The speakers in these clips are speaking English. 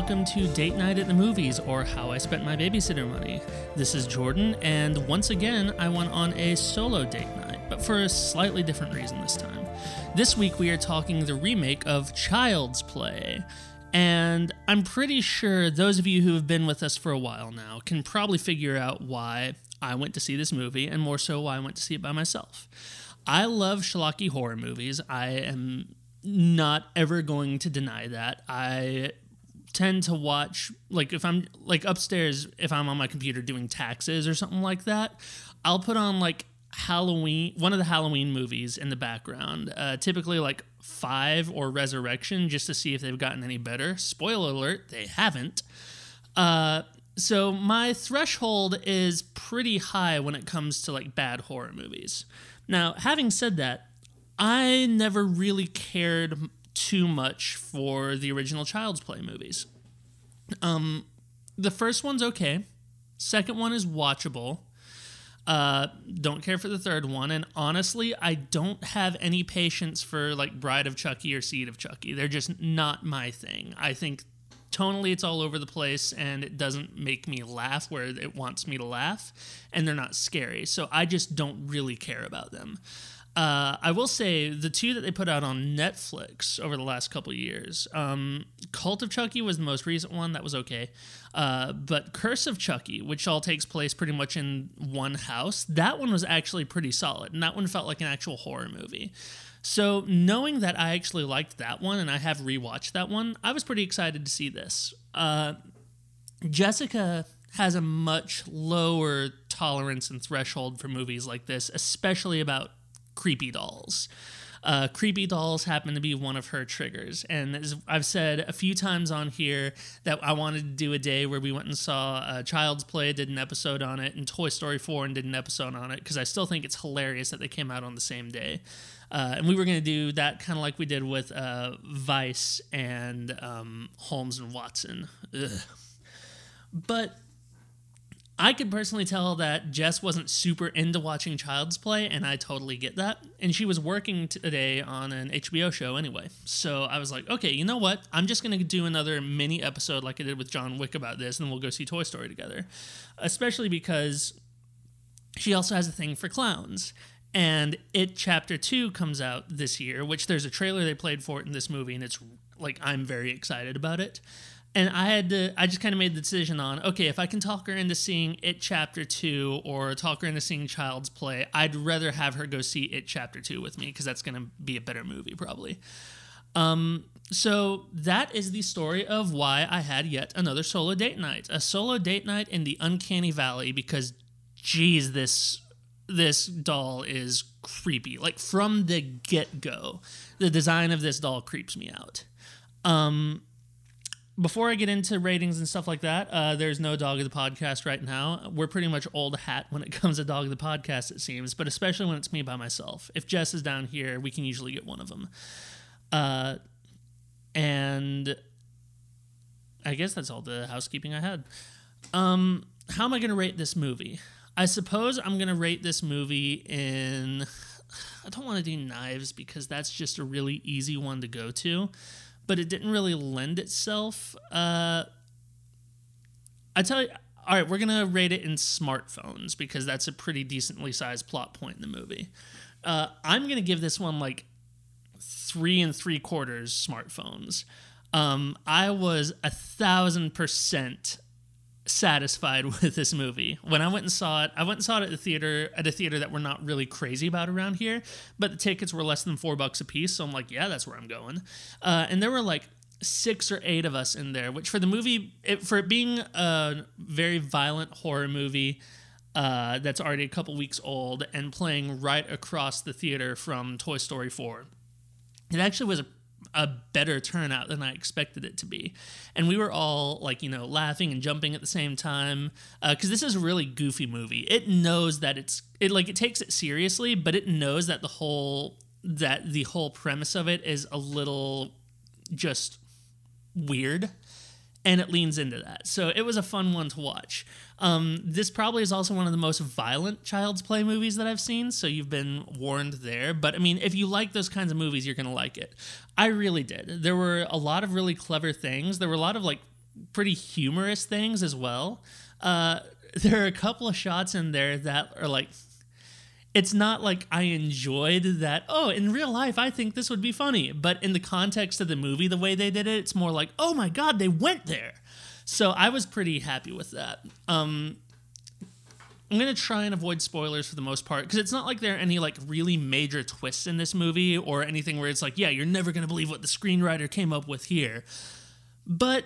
welcome to Date Night at the Movies, or How I Spent My Babysitter Money. This is Jordan, and once again, I went on a solo date night, but for a slightly different reason this time. This week, we are talking the remake of Child's Play. And I'm pretty sure those of you who have been with us for a while now can probably figure out why I went to see this movie, and more so why I went to see it by myself. I love schlocky horror movies. I am not ever going to deny that. I tend to watch like if I'm like upstairs if I'm on my computer doing taxes or something like that, I'll put on like Halloween one of the Halloween movies in the background. Uh, typically like 5 or Resurrection just to see if they've gotten any better. Spoiler alert, they haven't. Uh so my threshold is pretty high when it comes to like bad horror movies. Now, having said that, I never really cared too much for the original Child's Play movies. Um, the first one's okay. Second one is watchable. Uh, don't care for the third one, and honestly, I don't have any patience for like Bride of Chucky or Seed of Chucky. They're just not my thing. I think tonally it's all over the place and it doesn't make me laugh where it wants me to laugh, and they're not scary. So I just don't really care about them. Uh, I will say the two that they put out on Netflix over the last couple years, um, Cult of Chucky was the most recent one that was okay, uh, but Curse of Chucky, which all takes place pretty much in one house, that one was actually pretty solid, and that one felt like an actual horror movie. So knowing that I actually liked that one and I have rewatched that one, I was pretty excited to see this. Uh, Jessica has a much lower tolerance and threshold for movies like this, especially about creepy dolls. Uh, creepy dolls happen to be one of her triggers. And as I've said a few times on here that I wanted to do a day where we went and saw uh, Child's Play, did an episode on it, and Toy Story 4 and did an episode on it because I still think it's hilarious that they came out on the same day. Uh, and we were going to do that kind of like we did with uh, Vice and um, Holmes and Watson. Ugh. But I could personally tell that Jess wasn't super into watching Child's Play, and I totally get that. And she was working today on an HBO show anyway. So I was like, okay, you know what? I'm just going to do another mini episode like I did with John Wick about this, and we'll go see Toy Story together. Especially because she also has a thing for clowns. And It Chapter 2 comes out this year, which there's a trailer they played for it in this movie, and it's like, I'm very excited about it and I had to, I just kind of made the decision on, okay, if I can talk her into seeing It Chapter 2 or talk her into seeing Child's Play, I'd rather have her go see It Chapter 2 with me because that's going to be a better movie, probably. Um, so that is the story of why I had yet another solo date night. A solo date night in the Uncanny Valley because, geez, this this doll is creepy. Like from the get go, the design of this doll creeps me out. Um, before I get into ratings and stuff like that, uh, there's no dog of the podcast right now. We're pretty much old hat when it comes to dog of the podcast, it seems, but especially when it's me by myself. If Jess is down here, we can usually get one of them. Uh, and I guess that's all the housekeeping I had. Um, how am I going to rate this movie? I suppose I'm going to rate this movie in. I don't want to do knives because that's just a really easy one to go to but it didn't really lend itself. Uh, I tell you, all right, we're gonna rate it in smartphones because that's a pretty decently sized plot point in the movie. Uh, I'm gonna give this one like three and three quarters smartphones. Um, I was a thousand percent satisfied with this movie. When I went and saw it, I went and saw it at the theater at a theater that we're not really crazy about around here, but the tickets were less than four bucks a piece. So I'm like, yeah, that's where I'm going. Uh, and there were like six or eight of us in there, which for the movie, it, for it being a very violent horror movie. Uh, that's already a couple weeks old and playing right across the theater from Toy Story 4. It actually was a a better turnout than I expected it to be. And we were all like, you know, laughing and jumping at the same time because uh, this is a really goofy movie. It knows that it's it like it takes it seriously, but it knows that the whole that the whole premise of it is a little just weird and it leans into that. So it was a fun one to watch. Um, this probably is also one of the most violent Child's Play movies that I've seen, so you've been warned there. But I mean, if you like those kinds of movies, you're gonna like it. I really did. There were a lot of really clever things. There were a lot of like pretty humorous things as well. Uh, there are a couple of shots in there that are like it's not like I enjoyed that. Oh, in real life, I think this would be funny. But in the context of the movie, the way they did it, it's more like, oh my God, they went there. So I was pretty happy with that. Um, I'm gonna try and avoid spoilers for the most part because it's not like there are any like really major twists in this movie or anything where it's like, yeah, you're never gonna believe what the screenwriter came up with here. But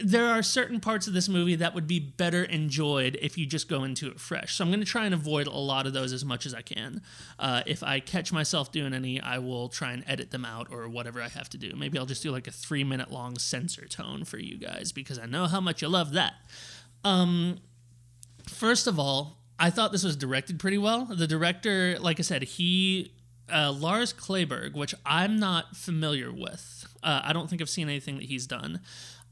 there are certain parts of this movie that would be better enjoyed if you just go into it fresh. So I'm going to try and avoid a lot of those as much as I can. Uh, if I catch myself doing any, I will try and edit them out or whatever I have to do. Maybe I'll just do like a three minute long censor tone for you guys because I know how much you love that. Um, first of all, I thought this was directed pretty well. The director, like I said, he uh, Lars Klevberg, which I'm not familiar with. Uh, I don't think I've seen anything that he's done.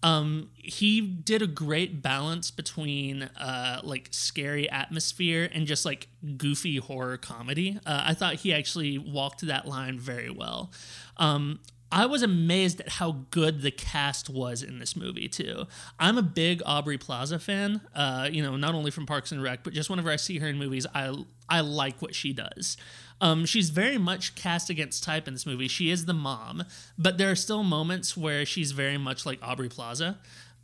Um, he did a great balance between uh, like scary atmosphere and just like goofy horror comedy. Uh, I thought he actually walked that line very well. Um, I was amazed at how good the cast was in this movie too. I'm a big Aubrey Plaza fan. Uh, you know, not only from Parks and Rec, but just whenever I see her in movies, I I like what she does. Um, she's very much cast against type in this movie. She is the mom, but there are still moments where she's very much like Aubrey Plaza.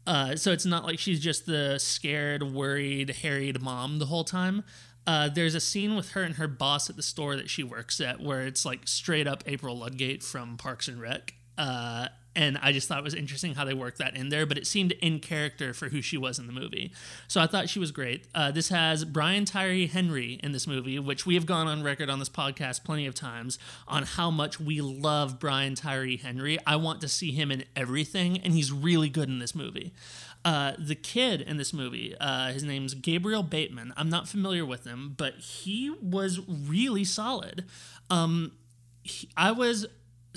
Uh, so it's not like she's just the scared, worried, harried mom the whole time. Uh, there's a scene with her and her boss at the store that she works at where it's like straight up April Ludgate from Parks and Rec. Uh, and I just thought it was interesting how they worked that in there, but it seemed in character for who she was in the movie. So I thought she was great. Uh, this has Brian Tyree Henry in this movie, which we have gone on record on this podcast plenty of times on how much we love Brian Tyree Henry. I want to see him in everything, and he's really good in this movie. Uh, the kid in this movie, uh, his name's Gabriel Bateman. I'm not familiar with him, but he was really solid. Um, he, I was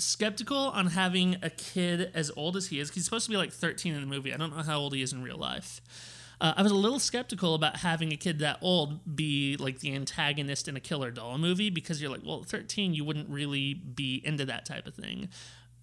skeptical on having a kid as old as he is. He's supposed to be like 13 in the movie. I don't know how old he is in real life. Uh, I was a little skeptical about having a kid that old be like the antagonist in a killer doll movie because you're like, well, 13, you wouldn't really be into that type of thing.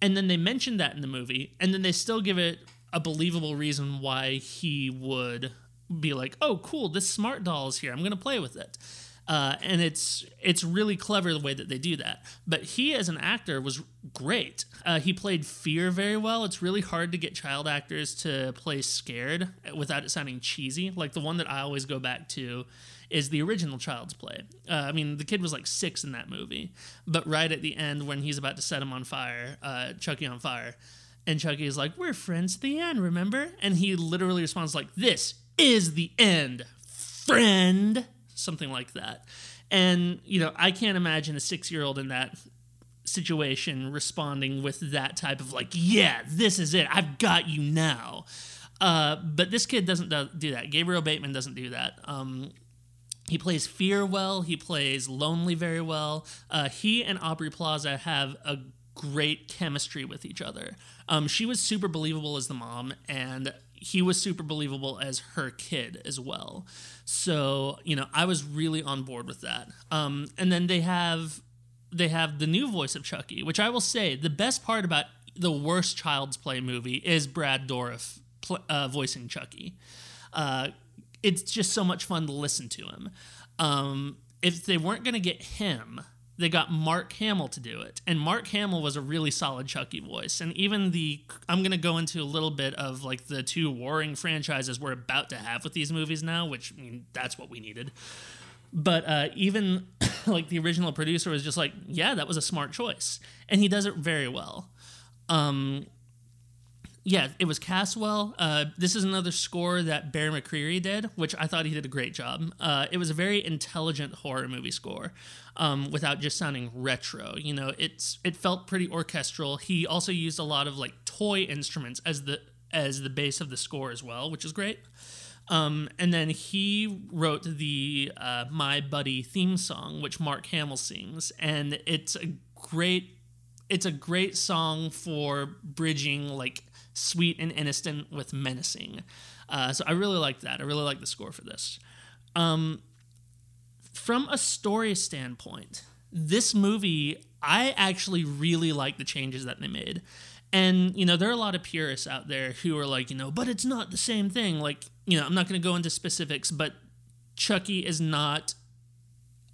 And then they mentioned that in the movie, and then they still give it a believable reason why he would be like, oh, cool, this smart doll is here. I'm going to play with it. Uh, and it's it's really clever the way that they do that. But he as an actor was great. Uh, he played fear very well. It's really hard to get child actors to play scared without it sounding cheesy. Like the one that I always go back to is the original Child's Play. Uh, I mean, the kid was like six in that movie, but right at the end when he's about to set him on fire, uh, Chucky on fire, and Chucky is like, "We're friends at the end, remember?" And he literally responds like, "This is the end, friend." Something like that. And, you know, I can't imagine a six year old in that situation responding with that type of like, yeah, this is it. I've got you now. Uh, but this kid doesn't do that. Gabriel Bateman doesn't do that. Um, he plays fear well. He plays lonely very well. Uh, he and Aubrey Plaza have a great chemistry with each other. Um, she was super believable as the mom, and he was super believable as her kid as well. So, you know, I was really on board with that. Um, and then they have they have the new voice of Chucky, which I will say the best part about the worst Child's Play movie is Brad Dourif pl- uh, voicing Chucky. Uh, it's just so much fun to listen to him. Um, if they weren't going to get him, they got Mark Hamill to do it. And Mark Hamill was a really solid Chucky voice. And even the I'm going to go into a little bit of like the two warring franchises we're about to have with these movies now, which I mean, that's what we needed. But uh, even like the original producer was just like, yeah, that was a smart choice. And he does it very well. Um, yeah, it was Caswell. Uh, this is another score that Bear McCreary did, which I thought he did a great job. Uh, it was a very intelligent horror movie score, um, without just sounding retro. You know, it's it felt pretty orchestral. He also used a lot of like toy instruments as the as the base of the score as well, which is great. Um, and then he wrote the uh, My Buddy theme song, which Mark Hamill sings, and it's a great it's a great song for bridging like sweet and innocent with menacing. Uh, so I really like that. I really like the score for this. Um, from a story standpoint, this movie, I actually really like the changes that they made. And, you know, there are a lot of purists out there who are like, you know, but it's not the same thing. Like, you know, I'm not going to go into specifics, but Chucky is not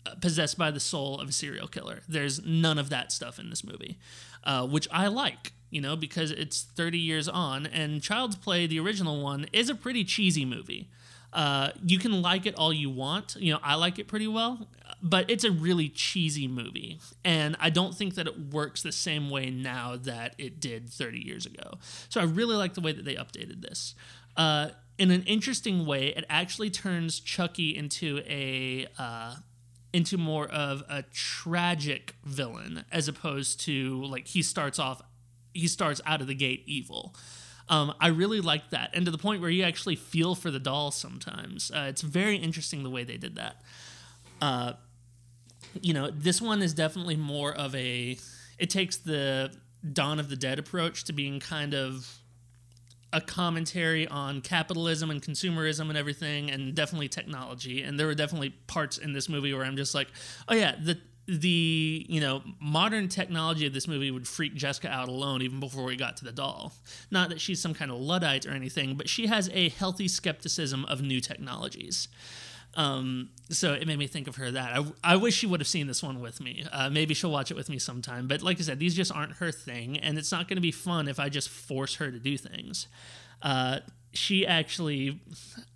uh, possessed by the soul of a serial killer. There's none of that stuff in this movie, uh, which I like, you know, because it's 30 years on, and Child's Play, the original one, is a pretty cheesy movie. Uh, you can like it all you want. You know, I like it pretty well, but it's a really cheesy movie. And I don't think that it works the same way now that it did 30 years ago. So I really like the way that they updated this. Uh, in an interesting way, it actually turns Chucky into a. Uh, into more of a tragic villain as opposed to like he starts off he starts out of the gate evil um, I really like that, and to the point where you actually feel for the doll sometimes. Uh, it's very interesting the way they did that. Uh, you know, this one is definitely more of a. It takes the Dawn of the Dead approach to being kind of a commentary on capitalism and consumerism and everything, and definitely technology. And there were definitely parts in this movie where I'm just like, oh yeah, the the you know modern technology of this movie would freak Jessica out alone even before we got to the doll. Not that she's some kind of luddite or anything, but she has a healthy skepticism of new technologies. Um, so it made me think of her that. I, I wish she would have seen this one with me. Uh, maybe she'll watch it with me sometime. But like I said, these just aren't her thing, and it's not going to be fun if I just force her to do things. Uh, she actually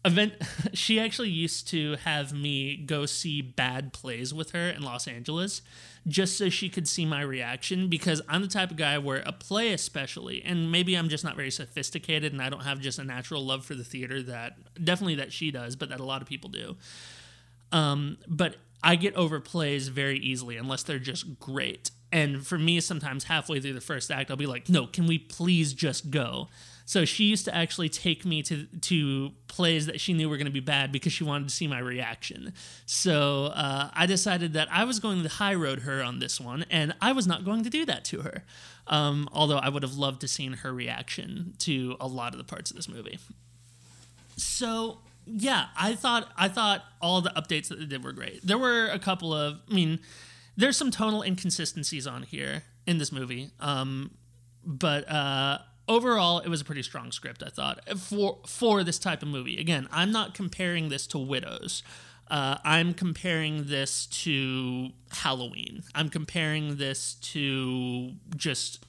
event she actually used to have me go see bad plays with her in Los Angeles just so she could see my reaction because I'm the type of guy where a play especially and maybe I'm just not very sophisticated and I don't have just a natural love for the theater that definitely that she does but that a lot of people do. Um, but I get over plays very easily unless they're just great. And for me sometimes halfway through the first act I'll be like no can we please just go so she used to actually take me to to plays that she knew were going to be bad because she wanted to see my reaction. So uh, I decided that I was going to high road her on this one, and I was not going to do that to her. Um, although I would have loved to seen her reaction to a lot of the parts of this movie. So yeah, I thought I thought all the updates that they did were great. There were a couple of, I mean, there's some tonal inconsistencies on here in this movie, um, but uh, overall it was a pretty strong script i thought for for this type of movie. Again i'm not comparing this to widows. Uh, i'm comparing this to halloween. I'm comparing this to just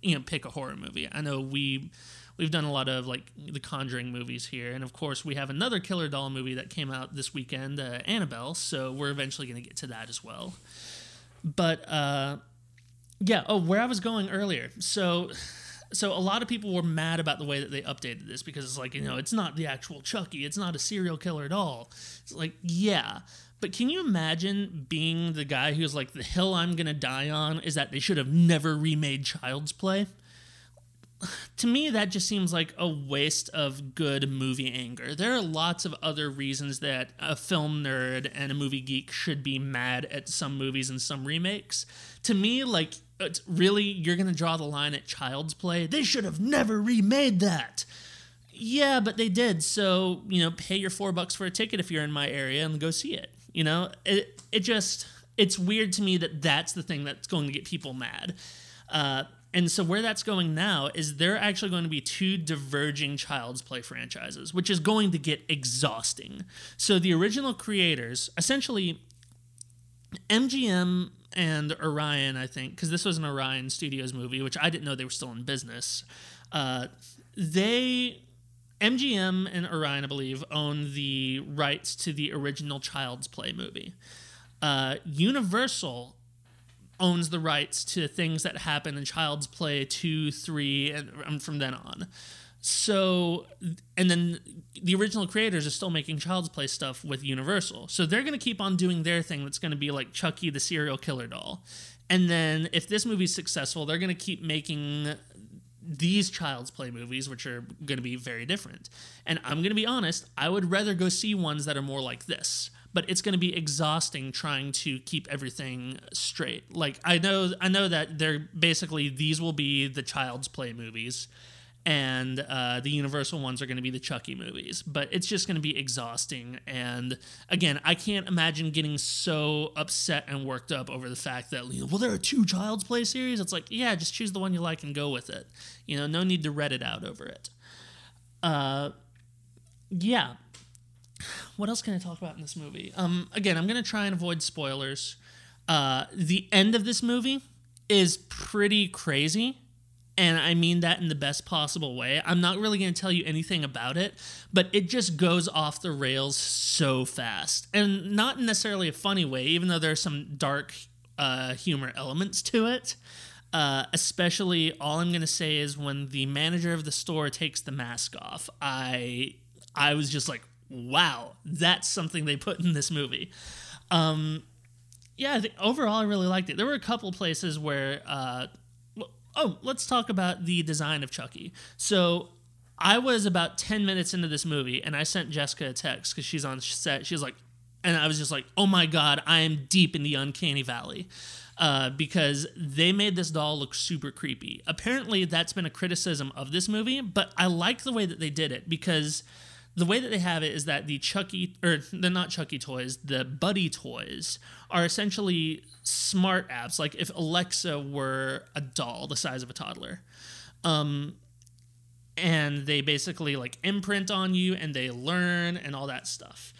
you know pick a horror movie. I know we we've done a lot of like the conjuring movies here and of course we have another killer doll movie that came out this weekend uh, annabelle so we're eventually going to get to that as well. But uh yeah oh where i was going earlier. So so a lot of people were mad about the way that they updated this because it's like you know it's not the actual chucky. It's not a serial killer at all. It's like yeah. But can you imagine being the guy who's like the hill i'm gonna die on is that they should have never remade child's play? To me that just seems like a waste of good movie anger. There are lots of other reasons that a film nerd and a movie geek should be mad at some movies and some remakes. To me like it's really you're gonna draw the line at child's play? They should have never remade that. Yeah but they did. So you know pay your four bucks for a ticket if you're in my area and go see it you know? It, it just it's weird to me that that's the thing that's going to get people mad. Uh, and so where that's going now is there are actually going to be two diverging child's play franchises which is going to get exhausting. So the original creators essentially mgm and Orion, I think, because this was an Orion Studios movie, which I didn't know they were still in business. Uh, they, MGM and Orion, I believe, own the rights to the original Child's Play movie. Uh, Universal owns the rights to things that happen in Child's Play 2, 3, and from then on. So, and then the original creators are still making Child's Play stuff with Universal. So they're going to keep on doing their thing that's going to be like Chucky the serial killer doll. And then if this movie's successful, they're going to keep making these Child's Play movies, which are going to be very different. And I'm going to be honest, I would rather go see ones that are more like this. But it's going to be exhausting trying to keep everything straight. Like I know, I know that they're basically these will be the Child's Play movies and uh, the Universal ones are going to be the Chucky movies. But it's just going to be exhausting. And again, I can't imagine getting so upset and worked up over the fact that, you know, well, there are two Child's Play series. It's like, yeah, just choose the one you like and go with it. You know, no need to read it out over it. Uh, yeah. What else can I talk about in this movie? Um, again, I'm going to try and avoid spoilers. Uh, the end of this movie is pretty crazy. And I mean that in the best possible way. I'm not really going to tell you anything about it, but it just goes off the rails so fast. And not necessarily a funny way, even though there's some dark uh, humor elements to it. Uh, especially, all I'm going to say is when the manager of the store takes the mask off, I I was just like, wow, that's something they put in this movie. Um, yeah, overall, I really liked it. There were a couple places where uh, oh, let's talk about the design of Chucky. So I was about 10 minutes into this movie and I sent Jessica a text because she's on set. She's like, and I was just like, oh my God, I am deep in the uncanny valley. Uh, because they made this doll look super creepy. Apparently, that's been a criticism of this movie, but I like the way that they did it because the way that they have it is that the Chucky or the not Chucky toys, the Buddy toys are essentially smart apps. Like if Alexa were a doll the size of a toddler, um, and they basically like imprint on you and they learn and all that stuff.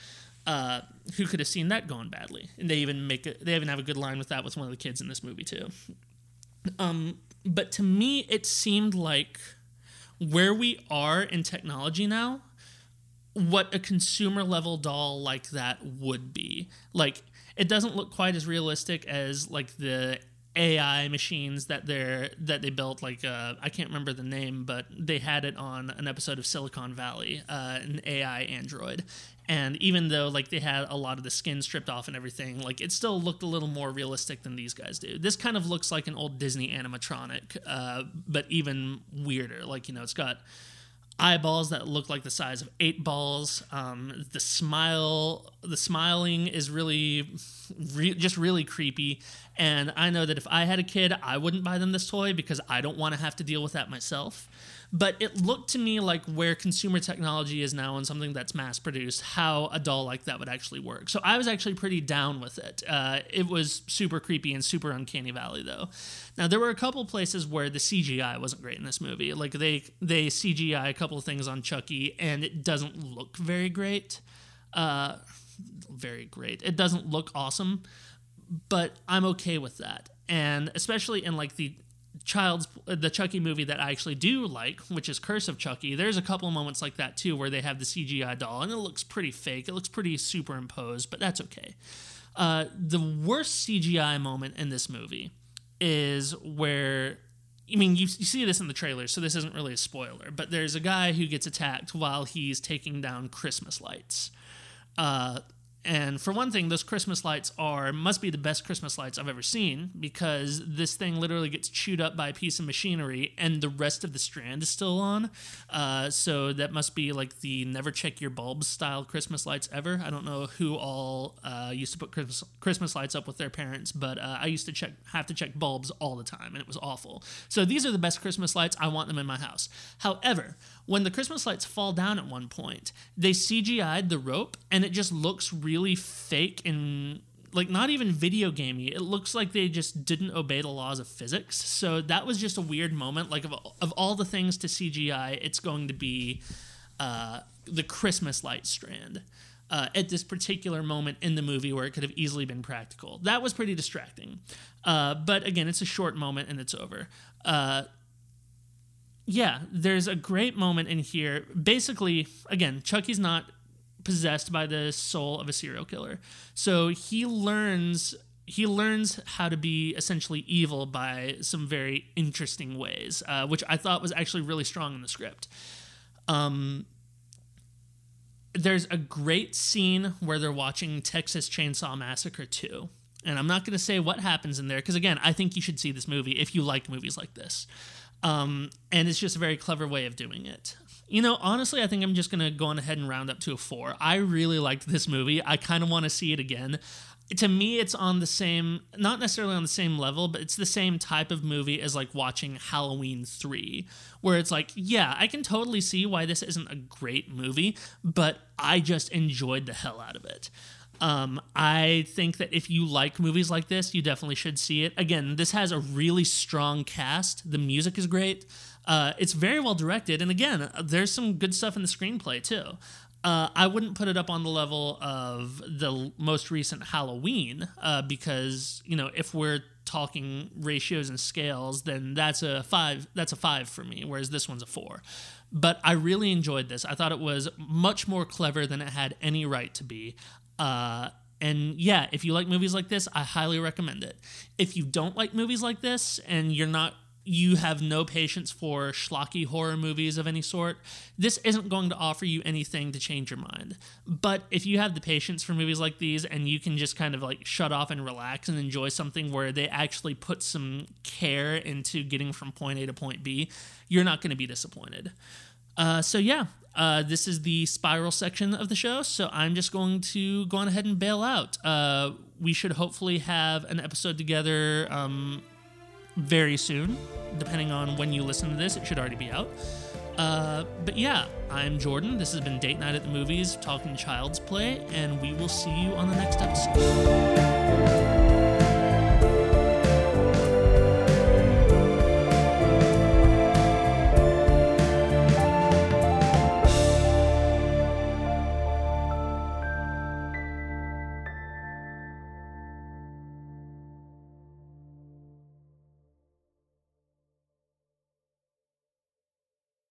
Uh, who could have seen that going badly? And they even make. They even have a good line with that with one of the kids in this movie too. Um, but to me, it seemed like where we are in technology now what a consumer level doll like that would be. Like it doesn't look quite as realistic as like the AI machines that they're that they built. Like uh, I can't remember the name, but they had it on an episode of Silicon Valley, uh, an AI android. And even though like they had a lot of the skin stripped off and everything, like it still looked a little more realistic than these guys do. This kind of looks like an old Disney animatronic, uh, but even weirder. Like you know, it's got eyeballs that look like the size of eight balls. Um, the smile, the smiling is really, re- just really creepy. And I know that if I had a kid, I wouldn't buy them this toy because I don't want to have to deal with that myself but it looked to me like where consumer technology is now and something that's mass produced, how a doll like that would actually work. So I was actually pretty down with it. Uh, it was super creepy and super uncanny valley though. Now there were a couple places where the CGI wasn't great in this movie. Like they they CGI a couple of things on Chucky and it doesn't look very great. Uh, very great. It doesn't look awesome, but I'm okay with that. And especially in like the child's the Chucky movie that I actually do like, which is Curse of Chucky. There's a couple of moments like that too where they have the CGI doll and it looks pretty fake. It looks pretty superimposed, but that's okay. Uh, the worst CGI moment in this movie is where I mean, you, you see this in the trailer, so this isn't really a spoiler, but there's a guy who gets attacked while he's taking down Christmas lights. Uh, and for one thing, those Christmas lights are must be the best Christmas lights I've ever seen because this thing literally gets chewed up by a piece of machinery, and the rest of the strand is still on. Uh, so that must be like the never check your bulbs style Christmas lights ever. I don't know who all uh, used to put Christmas, Christmas lights up with their parents, but uh, I used to check have to check bulbs all the time, and it was awful. So these are the best Christmas lights. I want them in my house. However, when the Christmas lights fall down at one point, they CGI'd the rope and it just looks really fake and like not even video gamey. It looks like they just didn't obey the laws of physics. So that was just a weird moment. Like of, of all the things to CGI, it's going to be uh, the Christmas light strand. Uh, at this particular moment in the movie where it could have easily been practical. That was pretty distracting. Uh, but again, it's a short moment and it's over. Uh, yeah, there's a great moment in here. Basically, again, Chucky's not possessed by the soul of a serial killer. So he learns he learns how to be essentially evil by some very interesting ways, uh, which I thought was actually really strong in the script. Um, there's a great scene where they're watching Texas Chainsaw Massacre 2. And I'm not going to say what happens in there because, again, I think you should see this movie if you like movies like this. Um, and it's just a very clever way of doing it. You know, honestly, I think I'm just going to go on ahead and round up to a four. I really liked this movie. I kind of want to see it again. to me it's on the same not necessarily on the same level but it's the same type of movie as like watching halloween 3 where it's like yeah i can totally see why this isn't a great movie but i just enjoyed the hell out of it um, I think that if you like movies like this, you definitely should see it. Again, this has a really strong cast. The music is great. Uh, it's very well directed, and again, there's some good stuff in the screenplay too. Uh, I wouldn't put it up on the level of the most recent Halloween uh, because you know if we're talking ratios and scales, then that's a five. That's a five for me, whereas this one's a four. But I really enjoyed this. I thought it was much more clever than it had any right to be. Uh, and yeah, if you like movies like this, I highly recommend it. If you don't like movies like this and you're not you have no patience for schlocky horror movies of any sort, this isn't going to offer you anything to change your mind. But if you have the patience for movies like these and you can just kind of like shut off and relax and enjoy something where they actually put some care into getting from point A to point B, you're not going to be disappointed. Uh, so yeah, uh, this is the spiral section of the show, so I'm just going to go on ahead and bail out. Uh, we should hopefully have an episode together um, very soon. Depending on when you listen to this, it should already be out. Uh, but yeah, I'm Jordan. This has been Date Night at the Movies, talking Child's Play, and we will see you on the next episode.